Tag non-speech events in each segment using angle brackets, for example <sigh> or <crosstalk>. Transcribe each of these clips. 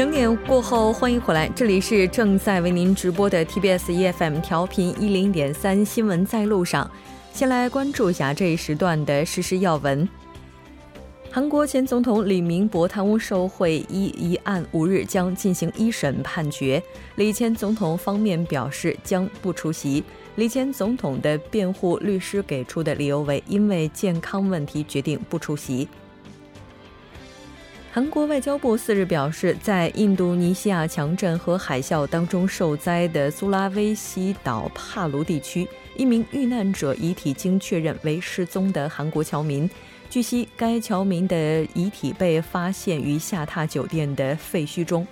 整点过后，欢迎回来，这里是正在为您直播的 TBS EFM 调频一零点三新闻在路上。先来关注一下这一时段的实时要闻。韩国前总统李明博贪污受贿一一案五日将进行一审判决，李前总统方面表示将不出席。李前总统的辩护律师给出的理由为因为健康问题决定不出席。韩国外交部四日表示，在印度尼西亚强震和海啸当中受灾的苏拉威西岛帕卢地区，一名遇难者遗体经确认为失踪的韩国侨民。据悉，该侨民的遗体被发现于下榻酒店的废墟中。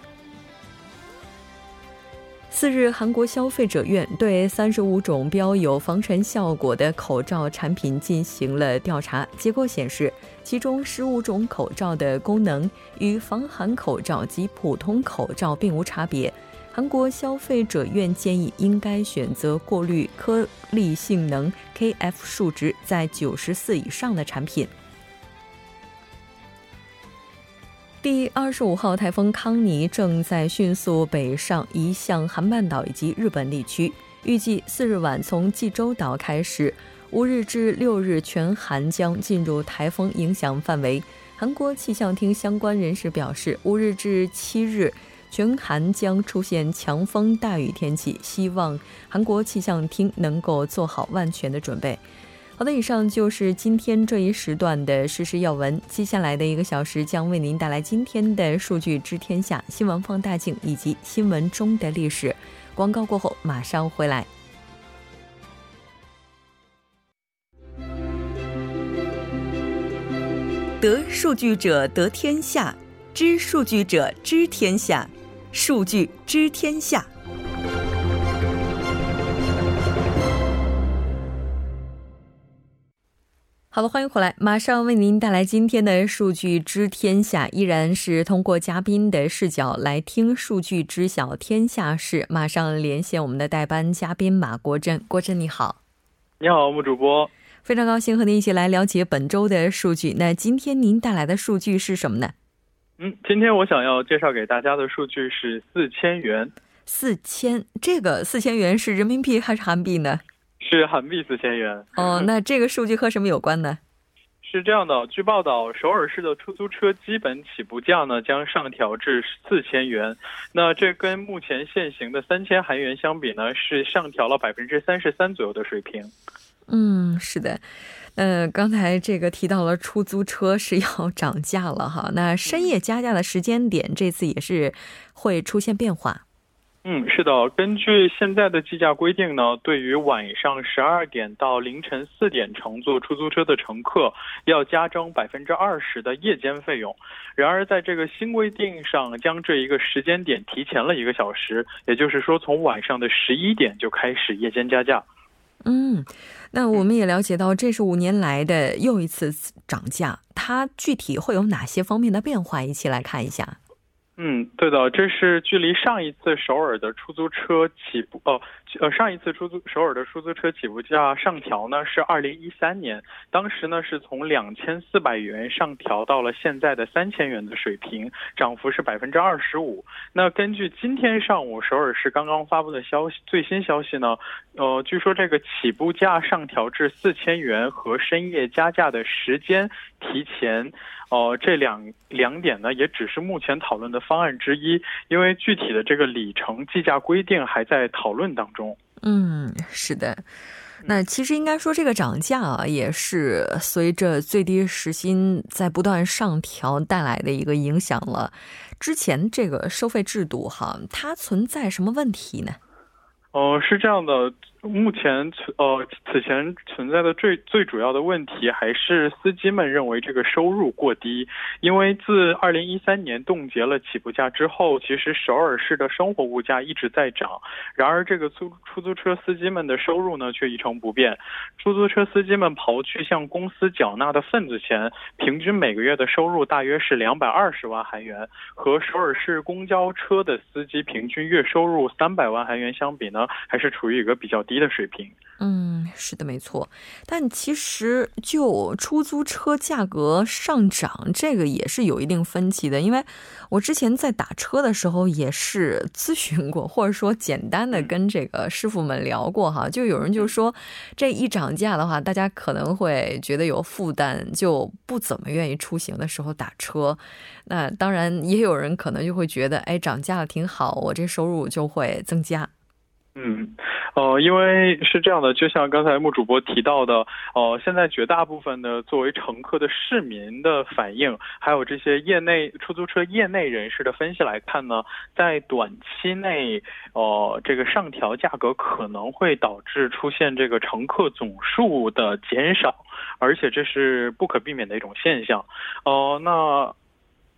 四日，韩国消费者院对三十五种标有防尘效果的口罩产品进行了调查，结果显示，其中十五种口罩的功能与防寒口罩及普通口罩并无差别。韩国消费者院建议应该选择过滤颗粒性能 KF 数值在九十四以上的产品。第二十五号台风康尼正在迅速北上，移向韩半岛以及日本地区。预计四日晚从济州岛开始，五日至六日全韩将进入台风影响范围。韩国气象厅相关人士表示，五日至七日全韩将出现强风大雨天气，希望韩国气象厅能够做好万全的准备。好的，以上就是今天这一时段的实时要闻。接下来的一个小时将为您带来今天的数据知天下、新闻放大镜以及新闻中的历史。广告过后马上回来。得数据者得天下，知数据者知天下，数据知天下。好了，欢迎回来，马上为您带来今天的数据知天下，依然是通过嘉宾的视角来听数据知晓天下事。马上连线我们的代班嘉宾马国珍，国珍你好，你好，木主播，非常高兴和您一起来了解本周的数据。那今天您带来的数据是什么呢？嗯，今天我想要介绍给大家的数据是四千元，四千，这个四千元是人民币还是韩币呢？是韩币四千元哦，那这个数据和什么有关呢？是这样的，据报道，首尔市的出租车基本起步价呢将上调至四千元，那这跟目前现行的三千韩元相比呢，是上调了百分之三十三左右的水平。嗯，是的，呃，刚才这个提到了出租车是要 <laughs> 涨价了哈，那深夜加价的时间点这次也是会出现变化。嗯，是的，根据现在的计价规定呢，对于晚上十二点到凌晨四点乘坐出租车的乘客，要加征百分之二十的夜间费用。然而，在这个新规定上，将这一个时间点提前了一个小时，也就是说，从晚上的十一点就开始夜间加价。嗯，那我们也了解到，这是五年来的又一次涨价，它具体会有哪些方面的变化？一起来看一下。嗯，对的，这是距离上一次首尔的出租车起步，哦，呃，上一次出租首尔的出租车起步价上调呢是二零一三年，当时呢是从两千四百元上调到了现在的三千元的水平，涨幅是百分之二十五。那根据今天上午首尔市刚刚发布的消息，最新消息呢，呃，据说这个起步价上调至四千元和深夜加价的时间提前。哦，这两两点呢，也只是目前讨论的方案之一，因为具体的这个里程计价规定还在讨论当中。嗯，是的。那其实应该说，这个涨价啊，也是随着最低时薪在不断上调带来的一个影响了。之前这个收费制度哈，它存在什么问题呢？哦，是这样的。目前存呃，此前存在的最最主要的问题还是司机们认为这个收入过低，因为自二零一三年冻结了起步价之后，其实首尔市的生活物价一直在涨，然而这个出出租车司机们的收入呢却一成不变。出租车司机们刨去向公司缴纳的份子钱，平均每个月的收入大约是两百二十万韩元，和首尔市公交车的司机平均月收入三百万韩元相比呢，还是处于一个比较。低的水平。嗯，是的，没错。但其实就出租车价格上涨，这个也是有一定分歧的。因为我之前在打车的时候也是咨询过，或者说简单的跟这个师傅们聊过哈，就有人就说，这一涨价的话，大家可能会觉得有负担，就不怎么愿意出行的时候打车。那当然，也有人可能就会觉得，哎，涨价了挺好，我这收入就会增加。嗯，呃，因为是这样的，就像刚才穆主播提到的，呃，现在绝大部分的作为乘客的市民的反应，还有这些业内出租车业内人士的分析来看呢，在短期内，呃，这个上调价格可能会导致出现这个乘客总数的减少，而且这是不可避免的一种现象，呃，那。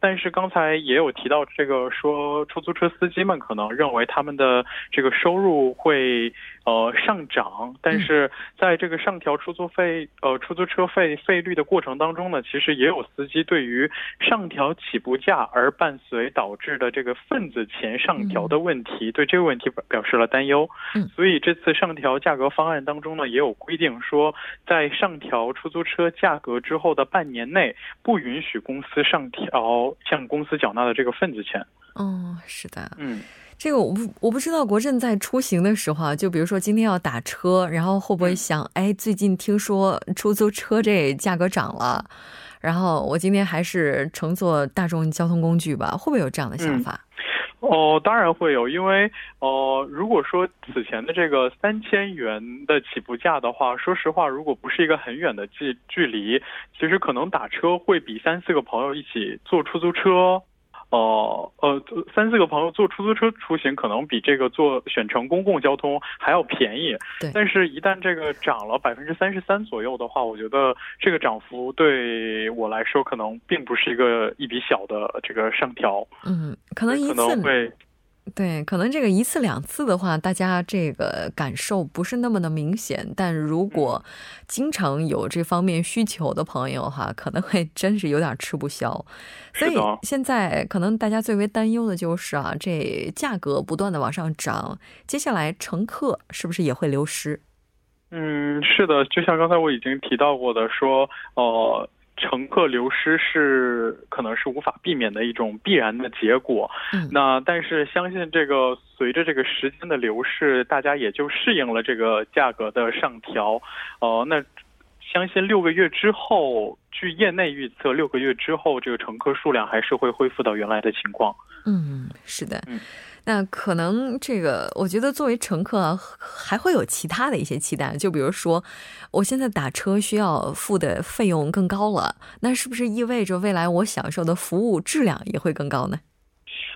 但是刚才也有提到这个，说出租车司机们可能认为他们的这个收入会。呃，上涨，但是在这个上调出租费呃出租车费费率的过程当中呢，其实也有司机对于上调起步价而伴随导致的这个份子钱上调的问题，对这个问题表示了担忧。所以这次上调价格方案当中呢，也有规定说，在上调出租车价格之后的半年内，不允许公司上调向公司缴纳的这个份子钱。哦，是的，嗯。这个我不我不知道，国政在出行的时候啊，就比如说今天要打车，然后会不会想，哎，最近听说出租车这价格涨了，然后我今天还是乘坐大众交通工具吧，会不会有这样的想法？哦，当然会有，因为哦，如果说此前的这个三千元的起步价的话，说实话，如果不是一个很远的距距离，其实可能打车会比三四个朋友一起坐出租车。哦，呃，三四个朋友坐出租车出行，可能比这个坐选乘公共交通还要便宜。对，但是，一旦这个涨了百分之三十三左右的话，我觉得这个涨幅对我来说，可能并不是一个一笔小的这个上调。嗯，可能一次会。对，可能这个一次两次的话，大家这个感受不是那么的明显。但如果经常有这方面需求的朋友哈，可能会真是有点吃不消。所以现在可能大家最为担忧的就是啊，这价格不断的往上涨，接下来乘客是不是也会流失？嗯，是的，就像刚才我已经提到过的，说呃。乘客流失是可能是无法避免的一种必然的结果。那但是相信这个随着这个时间的流逝，大家也就适应了这个价格的上调。呃，那相信六个月之后，据业内预测，六个月之后这个乘客数量还是会恢复到原来的情况。嗯，是的。嗯。那可能这个，我觉得作为乘客啊还会有其他的一些期待，就比如说，我现在打车需要付的费用更高了，那是不是意味着未来我享受的服务质量也会更高呢？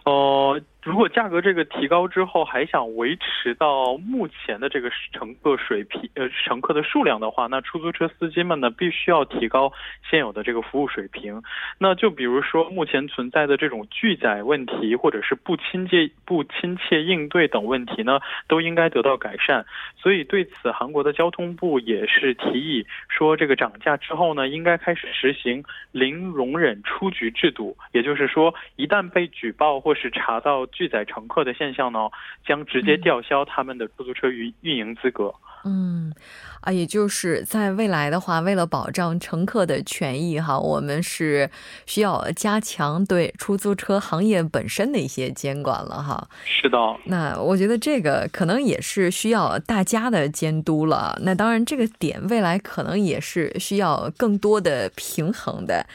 哦。如果价格这个提高之后还想维持到目前的这个乘客水平，呃，乘客的数量的话，那出租车司机们呢，必须要提高现有的这个服务水平。那就比如说目前存在的这种拒载问题，或者是不亲切、不亲切应对等问题呢，都应该得到改善。所以对此，韩国的交通部也是提议说，这个涨价之后呢，应该开始实行零容忍出局制度，也就是说，一旦被举报或是查到。拒载乘客的现象呢，将直接吊销他们的出租车运运营资格。嗯，啊，也就是在未来的话，为了保障乘客的权益哈，我们是需要加强对出租车行业本身的一些监管了哈。是的，那我觉得这个可能也是需要大家的监督了。那当然，这个点未来可能也是需要更多的平衡的。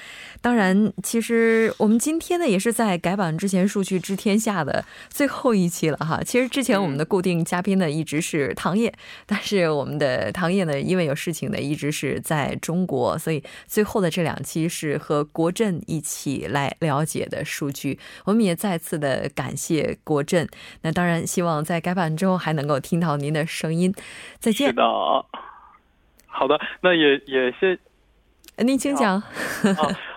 当然，其实我们今天呢也是在改版之前，数据知天下的最后一期了哈。其实之前我们的固定嘉宾呢一直是唐烨，但是我们的唐烨呢因为有事情呢一直是在中国，所以最后的这两期是和国振一起来了解的数据。我们也再次的感谢国振。那当然，希望在改版之后还能够听到您的声音。再见。是的，好的，那也也谢。您请讲。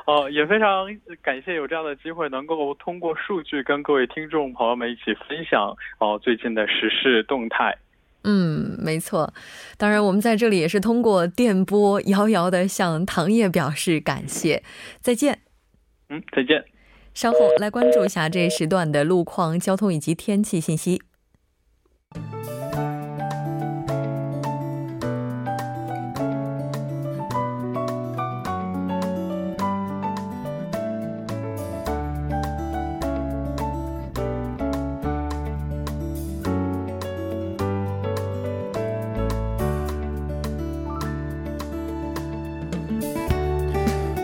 哦，也非常感谢有这样的机会，能够通过数据跟各位听众朋友们一起分享哦最近的时事动态。嗯，没错。当然，我们在这里也是通过电波遥遥的向唐烨表示感谢。再见。嗯，再见。稍后来关注一下这一时段的路况、交通以及天气信息。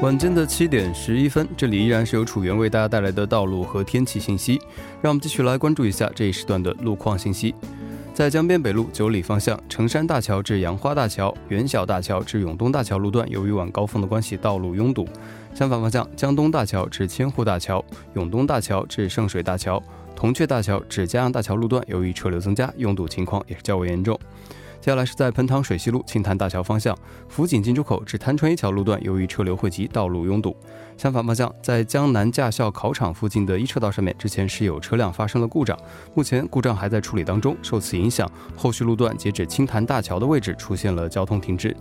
晚间的七点十一分，这里依然是由楚源为大家带来的道路和天气信息。让我们继续来关注一下这一时段的路况信息。在江边北路九里方向，城山大桥至杨花大桥、元小大桥至永东大桥路段，由于晚高峰的关系，道路拥堵。相反方向，江东大桥至千户大桥、永东大桥至圣水大桥、铜雀大桥至嘉阳大桥路段，由于车流增加，拥堵情况也是较为严重。接下来是在盆塘水西路青潭大桥方向，福井进出口至潭川一桥路段，由于车流汇集，道路拥堵。相反方向，在江南驾校考场附近的一车道上面，之前是有车辆发生了故障，目前故障还在处理当中。受此影响，后续路段截止清潭大桥的位置出现了交通停滞。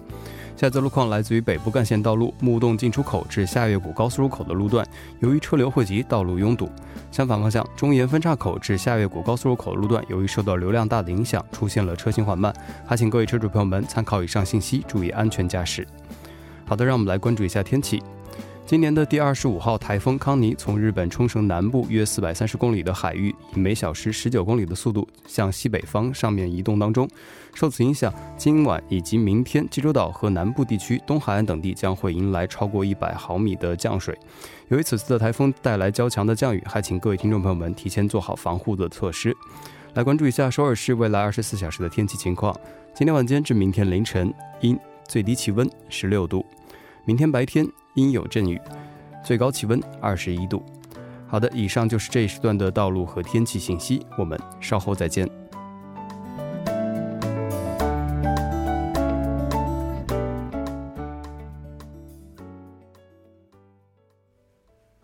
下则路况来自于北部干线道路木洞进出口至下月谷高速入口的路段，由于车流汇集，道路拥堵。相反方向，中岩分岔口至下月谷高速入口路段，由于受到流量大的影响，出现了车行缓慢。还请各位车主朋友们参考以上信息，注意安全驾驶。好的，让我们来关注一下天气。今年的第二十五号台风康尼从日本冲绳南部约四百三十公里的海域，每小时十九公里的速度向西北方上面移动当中。受此影响，今晚以及明天，济州岛和南部地区、东海岸等地将会迎来超过一百毫米的降水。由于此次的台风带来较强的降雨，还请各位听众朋友们提前做好防护的措施。来关注一下首尔市未来二十四小时的天气情况：今天晚间至明天凌晨阴，最低气温十六度；明天白天。阴有阵雨，最高气温二十一度。好的，以上就是这一时段的道路和天气信息，我们稍后再见。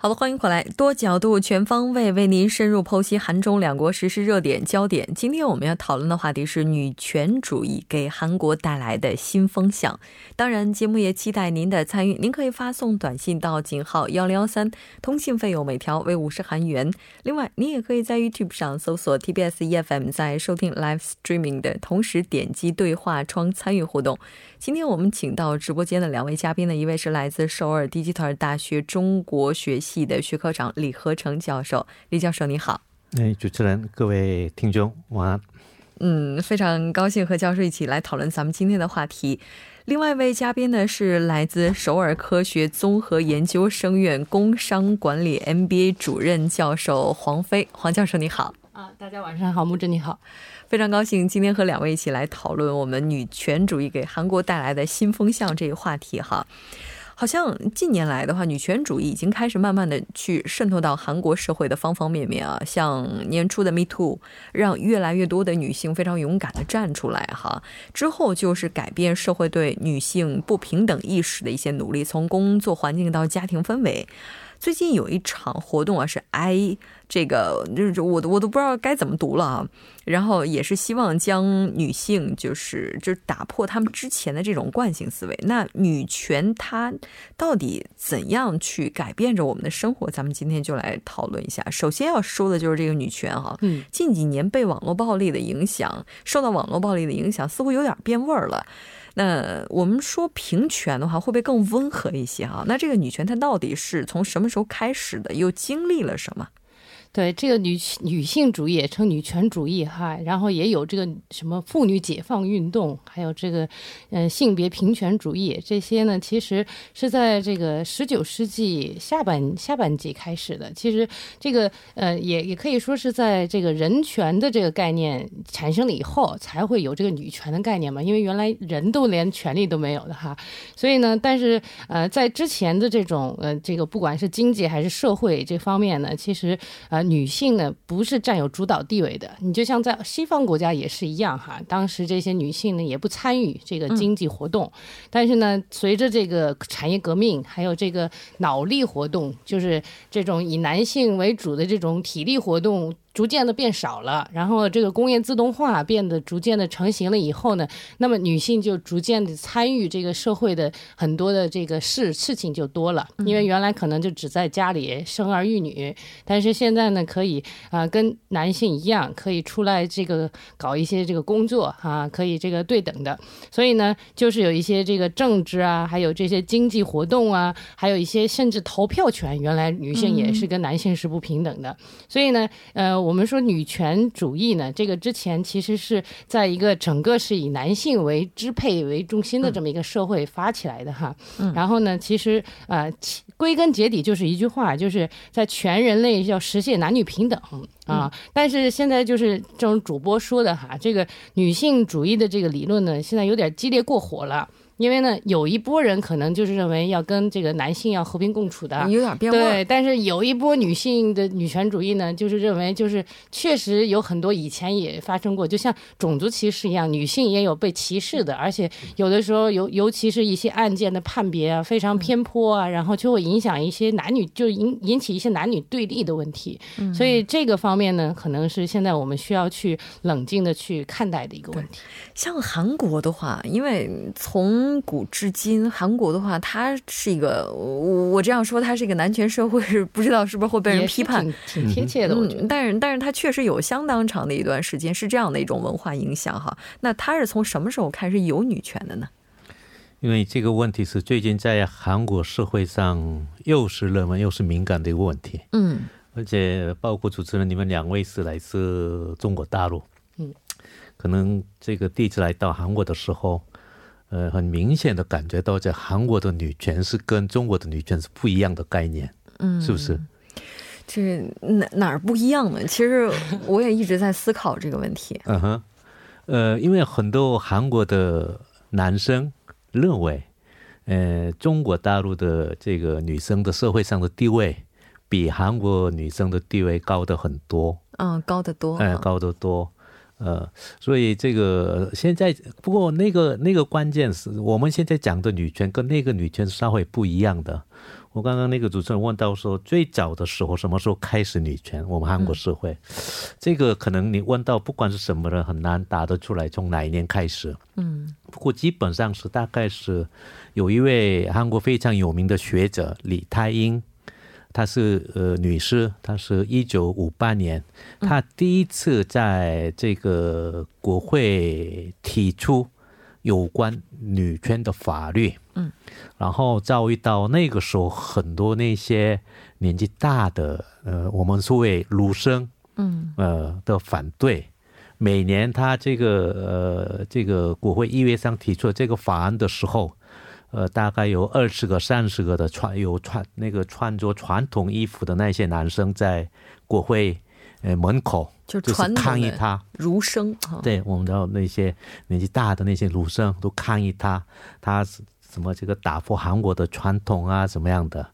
好的，欢迎回来，多角度、全方位为您深入剖析韩中两国实时热点焦点。今天我们要讨论的话题是女权主义给韩国带来的新风向。当然，节目也期待您的参与。您可以发送短信到井号幺零幺三，通信费用每条为五十韩元。另外，您也可以在 YouTube 上搜索 TBS EFM，在收听 Live Streaming 的同时点击对话窗参与互动。今天我们请到直播间的两位嘉宾呢，一位是来自首尔迪吉特尔大学中国学系。系的学科长李和成教授，李教授你好。哎，主持人，各位听众，晚安。嗯，非常高兴和教授一起来讨论咱们今天的话题。另外一位嘉宾呢是来自首尔科学综合研究生院工商管理 MBA 主任教授黄飞，黄教授你好。啊，大家晚上好，木真你好。非常高兴今天和两位一起来讨论我们女权主义给韩国带来的新风向这个话题哈。好像近年来的话，女权主义已经开始慢慢的去渗透到韩国社会的方方面面啊。像年初的 Me Too，让越来越多的女性非常勇敢的站出来哈。之后就是改变社会对女性不平等意识的一些努力，从工作环境到家庭氛围。最近有一场活动啊，是 I 这个就是我我都不知道该怎么读了啊。然后也是希望将女性就是就打破他们之前的这种惯性思维。那女权它到底怎样去改变着我们的生活？咱们今天就来讨论一下。首先要说的就是这个女权哈，嗯，近几年被网络暴力的影响，受到网络暴力的影响，似乎有点变味儿了。那我们说平权的话，会不会更温和一些啊？那这个女权它到底是从什么时候开始的？又经历了什么？对这个女女性主义也称女权主义哈，然后也有这个什么妇女解放运动，还有这个嗯性别平权主义这些呢，其实是在这个十九世纪下半下半季开始的。其实这个呃也也可以说是在这个人权的这个概念产生了以后，才会有这个女权的概念嘛。因为原来人都连权利都没有的哈，所以呢，但是呃在之前的这种呃这个不管是经济还是社会这方面呢，其实呃。女性呢不是占有主导地位的，你就像在西方国家也是一样哈。当时这些女性呢也不参与这个经济活动，但是呢，随着这个产业革命，还有这个脑力活动，就是这种以男性为主的这种体力活动。逐渐的变少了，然后这个工业自动化变得逐渐的成型了以后呢，那么女性就逐渐的参与这个社会的很多的这个事事情就多了，因为原来可能就只在家里生儿育女，但是现在呢可以啊跟男性一样可以出来这个搞一些这个工作啊，可以这个对等的，所以呢就是有一些这个政治啊，还有这些经济活动啊，还有一些甚至投票权，原来女性也是跟男性是不平等的，所以呢呃。我们说女权主义呢，这个之前其实是在一个整个是以男性为支配为中心的这么一个社会发起来的哈。然后呢，其实呃，归根结底就是一句话，就是在全人类要实现男女平等啊。但是现在就是这种主播说的哈，这个女性主义的这个理论呢，现在有点激烈过火了。因为呢，有一波人可能就是认为要跟这个男性要和平共处的，有点变味。对，但是有一波女性的女权主义呢，就是认为就是确实有很多以前也发生过，就像种族歧视一样，女性也有被歧视的，而且有的时候尤尤其是一些案件的判别啊非常偏颇啊，然后就会影响一些男女，就引引起一些男女对立的问题。所以这个方面呢，可能是现在我们需要去冷静的去看待的一个问题。像韩国的话，因为从从古至今，韩国的话，它是一个我我这样说，它是一个男权社会，是不知道是不是会被人批判，挺贴切的。我觉得，但是但是它确实有相当长的一段时间是这样的一种文化影响哈。那它是从什么时候开始有女权的呢？因为这个问题是最近在韩国社会上又是热门又是敏感的一个问题。嗯，而且包括主持人你们两位是来自中国大陆，嗯，可能这个第一次来到韩国的时候。呃，很明显的感觉到，在韩国的女权是跟中国的女权是不一样的概念，嗯，是不是？这哪哪儿不一样呢？其实我也一直在思考这个问题。嗯哼，呃，因为很多韩国的男生认为，呃，中国大陆的这个女生的社会上的地位比韩国女生的地位高的很多。嗯，高得多。哎，高得多。呃，所以这个现在不过那个那个关键是我们现在讲的女权跟那个女权是稍微不一样的。我刚刚那个主持人问到说，最早的时候什么时候开始女权？我们韩国社会，这个可能你问到不管是什么人很难答得出来，从哪一年开始？嗯，不过基本上是大概是有一位韩国非常有名的学者李泰英。她是呃女士，她是一九五八年，她第一次在这个国会提出有关女权的法律，嗯，然后遭遇到那个时候很多那些年纪大的呃我们所谓儒生，嗯，呃的反对。每年他这个呃这个国会议员上提出这个法案的时候。呃，大概有二十个、三十个的穿有穿那个穿着传统衣服的那些男生在国会呃门口，就是抗议他儒生。对，我们的那些年纪大的那些儒生都抗议他，他是什么这个打破韩国的传统啊，怎么样的？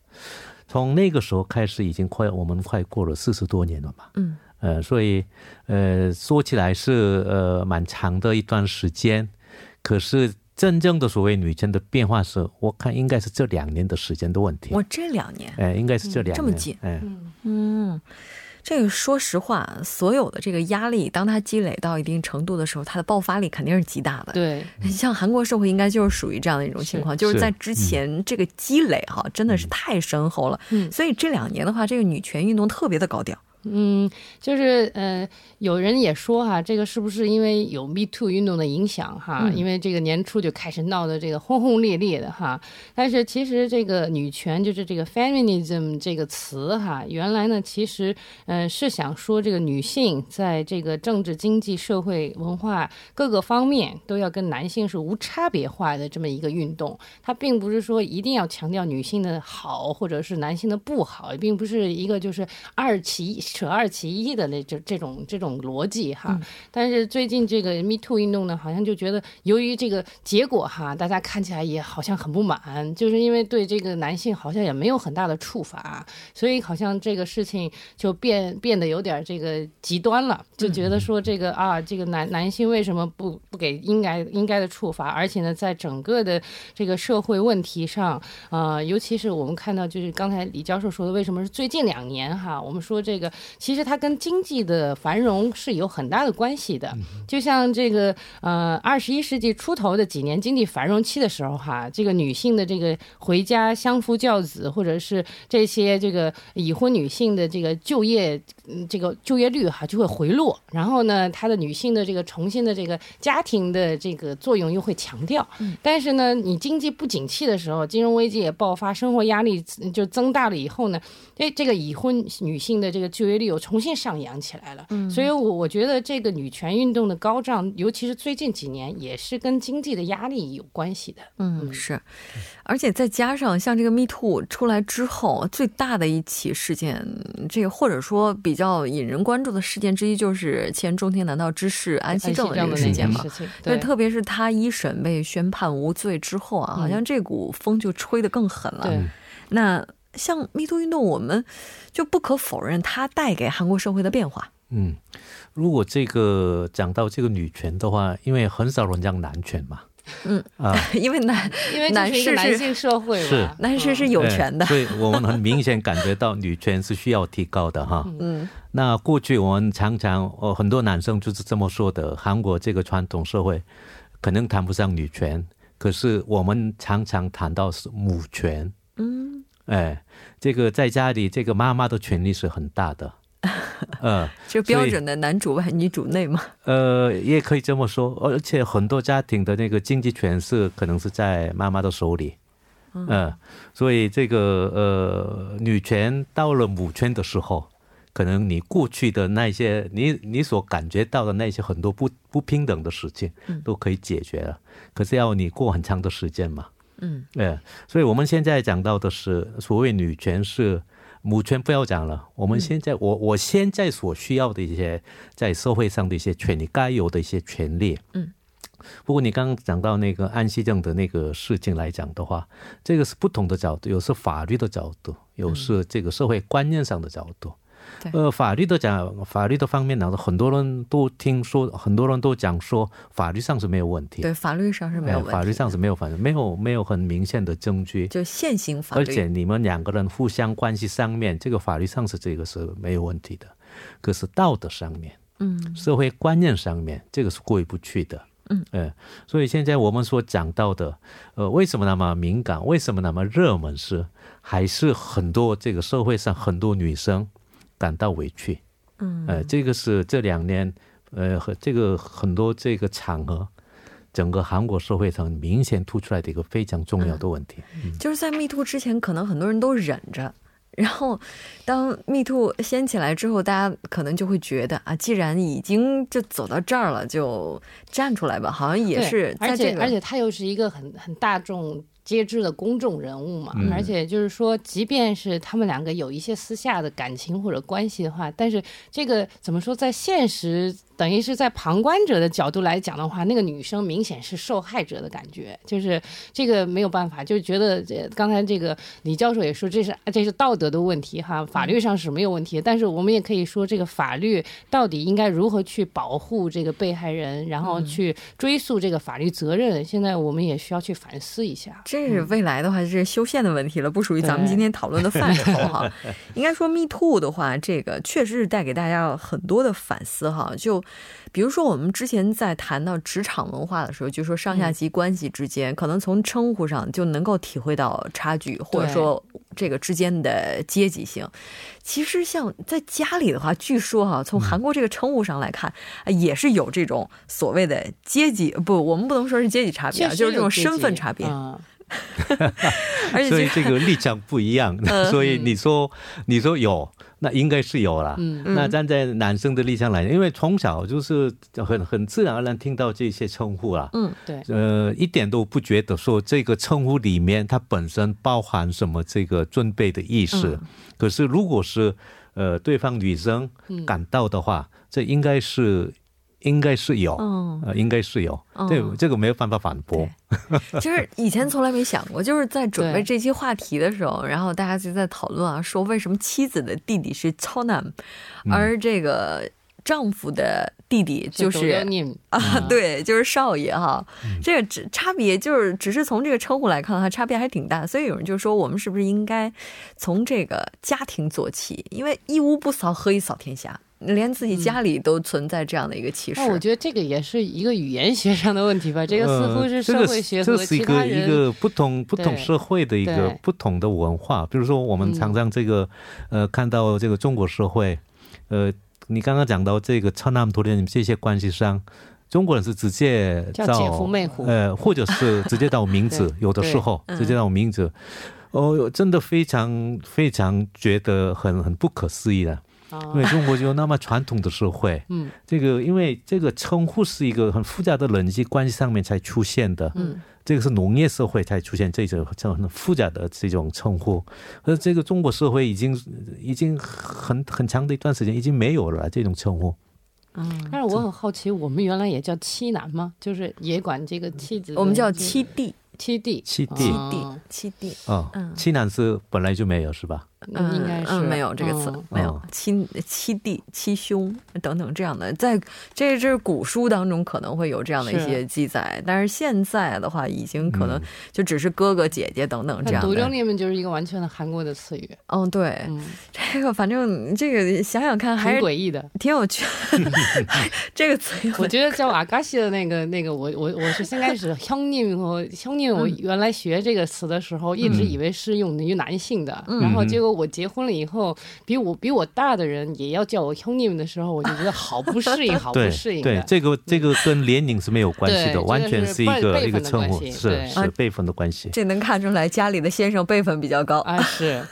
从那个时候开始，已经快我们快过了四十多年了嘛。嗯。呃，所以呃说起来是呃蛮长的一段时间，可是。真正的所谓女权的变化是，我看应该是这两年的时间的问题。我这两年，哎，应该是这两年这么近。嗯嗯，这个说实话，所有的这个压力，当它积累到一定程度的时候，它的爆发力肯定是极大的。对，像韩国社会应该就是属于这样的一种情况，就是在之前这个积累哈，真的是太深厚了。嗯，所以这两年的话，这个女权运动特别的高调。嗯，就是呃，有人也说哈，这个是不是因为有 Me Too 运动的影响哈？因为这个年初就开始闹得这个轰轰烈烈的哈。但是其实这个女权就是这个 feminism 这个词哈，原来呢其实呃是想说这个女性在这个政治、经济、社会、文化各个方面都要跟男性是无差别化的这么一个运动。它并不是说一定要强调女性的好或者是男性的不好，并不是一个就是二其。扯二其一的那这这种这种逻辑哈，但是最近这个 Me Too 运动呢，好像就觉得由于这个结果哈，大家看起来也好像很不满，就是因为对这个男性好像也没有很大的处罚，所以好像这个事情就变变得有点这个极端了，就觉得说这个啊，这个男男性为什么不不给应该应该的处罚，而且呢，在整个的这个社会问题上，呃，尤其是我们看到就是刚才李教授说的，为什么是最近两年哈，我们说这个。其实它跟经济的繁荣是有很大的关系的，就像这个呃二十一世纪出头的几年经济繁荣期的时候哈，这个女性的这个回家相夫教子，或者是这些这个已婚女性的这个就业这个就业率哈就会回落，然后呢，她的女性的这个重新的这个家庭的这个作用又会强调。但是呢，你经济不景气的时候，金融危机也爆发，生活压力就增大了以后呢，哎，这个已婚女性的这个就约率又重新上扬起来了。嗯所以，我我觉得这个女权运动的高涨，尤其是最近几年，也是跟经济的压力有关系的。嗯，是，而且再加上像这个 Me Too 出来之后，最大的一起事件，这个或者说比较引人关注的事件之一，就是前中天难道知事安熙正的这个事件嘛。对，特别是他一审被宣判无罪之后啊，好像这股风就吹得更狠了。那像 Me Too 运动，我们就不可否认它带给韩国社会的变化。嗯，如果这个讲到这个女权的话，因为很少人讲男权嘛。嗯啊，<laughs> 因为男因为男士是男性社会是男士是有权的，所以我们很明显感觉到女权是需要提高的哈。嗯，那过去我们常常呃很多男生就是这么说的，韩国这个传统社会可能谈不上女权，可是我们常常谈到是母权。嗯，哎，这个在家里这个妈妈的权利是很大的。<laughs> 嗯，就标准的男主外女主内嘛。呃，也可以这么说，而且很多家庭的那个经济权是可能是在妈妈的手里。嗯，所以这个呃，女权到了母权的时候，可能你过去的那些你你所感觉到的那些很多不不平等的事情都可以解决了。可是要你过很长的时间嘛。嗯，对，所以我们现在讲到的是所谓女权是。母权不要讲了，我们现在我我现在所需要的一些在社会上的一些权利，该有的一些权利。嗯，不过你刚刚讲到那个安息证的那个事情来讲的话，这个是不同的角度，有是法律的角度，有是这个社会观念上的角度。呃，法律的讲，法律的方面呢，很多人都听说，很多人都讲说，法律上是没有问题。对，法律上是没有问题。法律上是没有反正没有没有很明显的证据。就现行法律。而且你们两个人互相关系上面，这个法律上是这个是没有问题的，可是道德上面，嗯，社会观念上面，这个是过意不去的。嗯，呃，所以现在我们所讲到的，呃，为什么那么敏感？为什么那么热门？是还是很多这个社会上很多女生。感到委屈，嗯，呃，这个是这两年，呃，和这个很多这个场合，整个韩国社会上明显突出来的一个非常重要的问题，就是在密兔之前，可能很多人都忍着，然后当密兔掀起来之后，大家可能就会觉得啊，既然已经就走到这儿了，就站出来吧，好像也是，而且而且他又是一个很很大众。皆知的公众人物嘛，而且就是说，即便是他们两个有一些私下的感情或者关系的话，但是这个怎么说，在现实。等于是在旁观者的角度来讲的话，那个女生明显是受害者的感觉，就是这个没有办法，就觉得这刚才这个李教授也说，这是这是道德的问题哈，法律上是没有问题，但是我们也可以说，这个法律到底应该如何去保护这个被害人，然后去追溯这个法律责任，现在我们也需要去反思一下。这是未来的话，是修宪的问题了，不属于咱们今天讨论的范畴哈。<laughs> 应该说，Me Too 的话，这个确实是带给大家很多的反思哈，就。比如说，我们之前在谈到职场文化的时候，就说上下级关系之间，可能从称呼上就能够体会到差距，或者说这个之间的阶级性。其实，像在家里的话，据说哈，从韩国这个称呼上来看，也是有这种所谓的阶级不，我们不能说是阶级差别啊，就是这种身份差别。<laughs> 而且，所以这个立场不一样，<laughs> <laughs> 所以你说，你说有。那应该是有了。嗯，那站在男生的立场来，因为从小就是很很自然而然听到这些称呼啊。嗯，对。呃，一点都不觉得说这个称呼里面它本身包含什么这个尊卑的意思。可是如果是呃对方女生感到的话，这应该是。应该是有，呃，应该是有，对，这个没有办法反驳。其实以前从来没想过，就是在准备这期话题的时候，然后大家就在讨论啊，说为什么妻子的弟弟是超男，而这个丈夫的弟弟就是啊，<laughs> 对，就是少爷哈。这个只差别就是只是从这个称呼来看的话，差别还挺大。所以有人就说，我们是不是应该从这个家庭做起？因为一屋不扫，何以扫天下？连自己家里都存在这样的一个歧视，我觉得这个也是一个语言学上的问题吧。这个似乎是社会学和其他人一个不同不同社会的一个不同的文化。比如说，我们常常这个呃看到这个中国社会，呃，你刚刚讲到这个超男托恋这些关系上，中国人是直接叫姐夫妹夫，呃，或者是直接到名字，<laughs> 有的时候直接到名字，哦，真的非常非常觉得很很不可思议的。因为中国就那么传统的社会，嗯，这个因为这个称呼是一个很复杂的人际关系上面才出现的，嗯，这个是农业社会才出现这种这种很复杂的这种称呼，而这个中国社会已经已经很很长的一段时间已经没有了这种称呼。嗯，但是我很好奇，我们原来也叫妻男吗？就是也管这个妻子，我们叫妻弟，妻弟，妻弟，妻弟，妻弟。哦，妻男是本来就没有是吧？嗯应该是没有这个词没有亲七弟七兄等等这样的在这这古书当中可能会有这样的一些记载但是现在的话已经可能就只是哥哥姐姐等等这样独。角女们就是一个完全的韩国的词语嗯对这个反正这个想想看还是挺诡异的挺有趣 <laughs> 这个词我觉得叫阿嘎西的那个那个我我我是先开始兄弟我和兄弟我原来学这个词的时候一直以为是用于男性的然后结果我结婚了以后，比我比我大的人也要叫我兄弟们的时候，我就觉得好不适应，好不适应。<laughs> 对，这个这个跟年龄是没有关系的，完全是一个一个称呼，是是辈分的关系。这能看出来家里的先生辈分比较高啊，是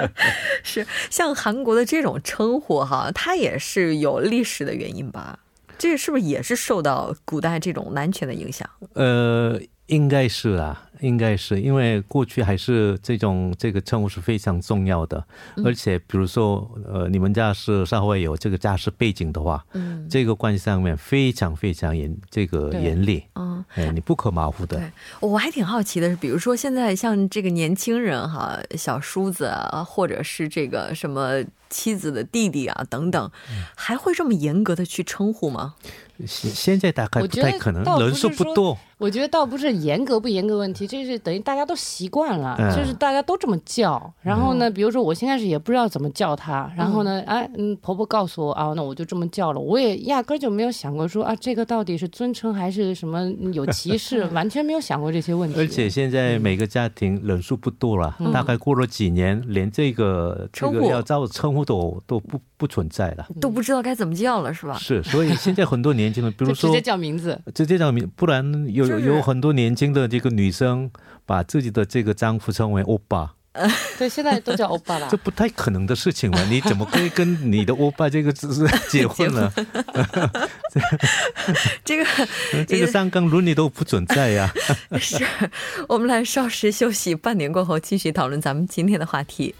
<laughs> 是。像韩国的这种称呼哈，它也是有历史的原因吧？这是不是也是受到古代这种男权的影响？呃。应该是啊，应该是因为过去还是这种这个称呼是非常重要的，而且比如说呃，你们家是稍微有这个家世背景的话，嗯，这个关系上面非常非常严，这个严厉，嗯，哎，你不可马虎的。对，我还挺好奇的是，比如说现在像这个年轻人哈，小叔子啊，或者是这个什么妻子的弟弟啊等等，还会这么严格的去称呼吗？现现在大概不太可能，人数不多。我觉得倒不是严格不严格问题，这是等于大家都习惯了，就是大家都这么叫。然后呢，比如说我现在是也不知道怎么叫他，然后呢，哎，嗯，婆婆告诉我啊，那我就这么叫了。我也压根就没有想过说啊，这个到底是尊称还是什么有歧视，<laughs> 完全没有想过这些问题。而且现在每个家庭人数不多了，大概过了几年，连这个这个要照称呼都都不不存在了，都不知道该怎么叫了，是吧？是，所以现在很多年轻人，比如 <laughs> 说直接叫名字，直接叫名，不然有。有很多年轻的这个女生，把自己的这个丈夫称为欧巴。<laughs> 对，现在都叫欧巴了。这不太可能的事情嘛？你怎么可以跟你的欧巴这个只是 <laughs> 结婚呢？这个这个三纲伦理都不存在呀。是我们来稍事休息，半年过后继续讨论咱们今天的话题。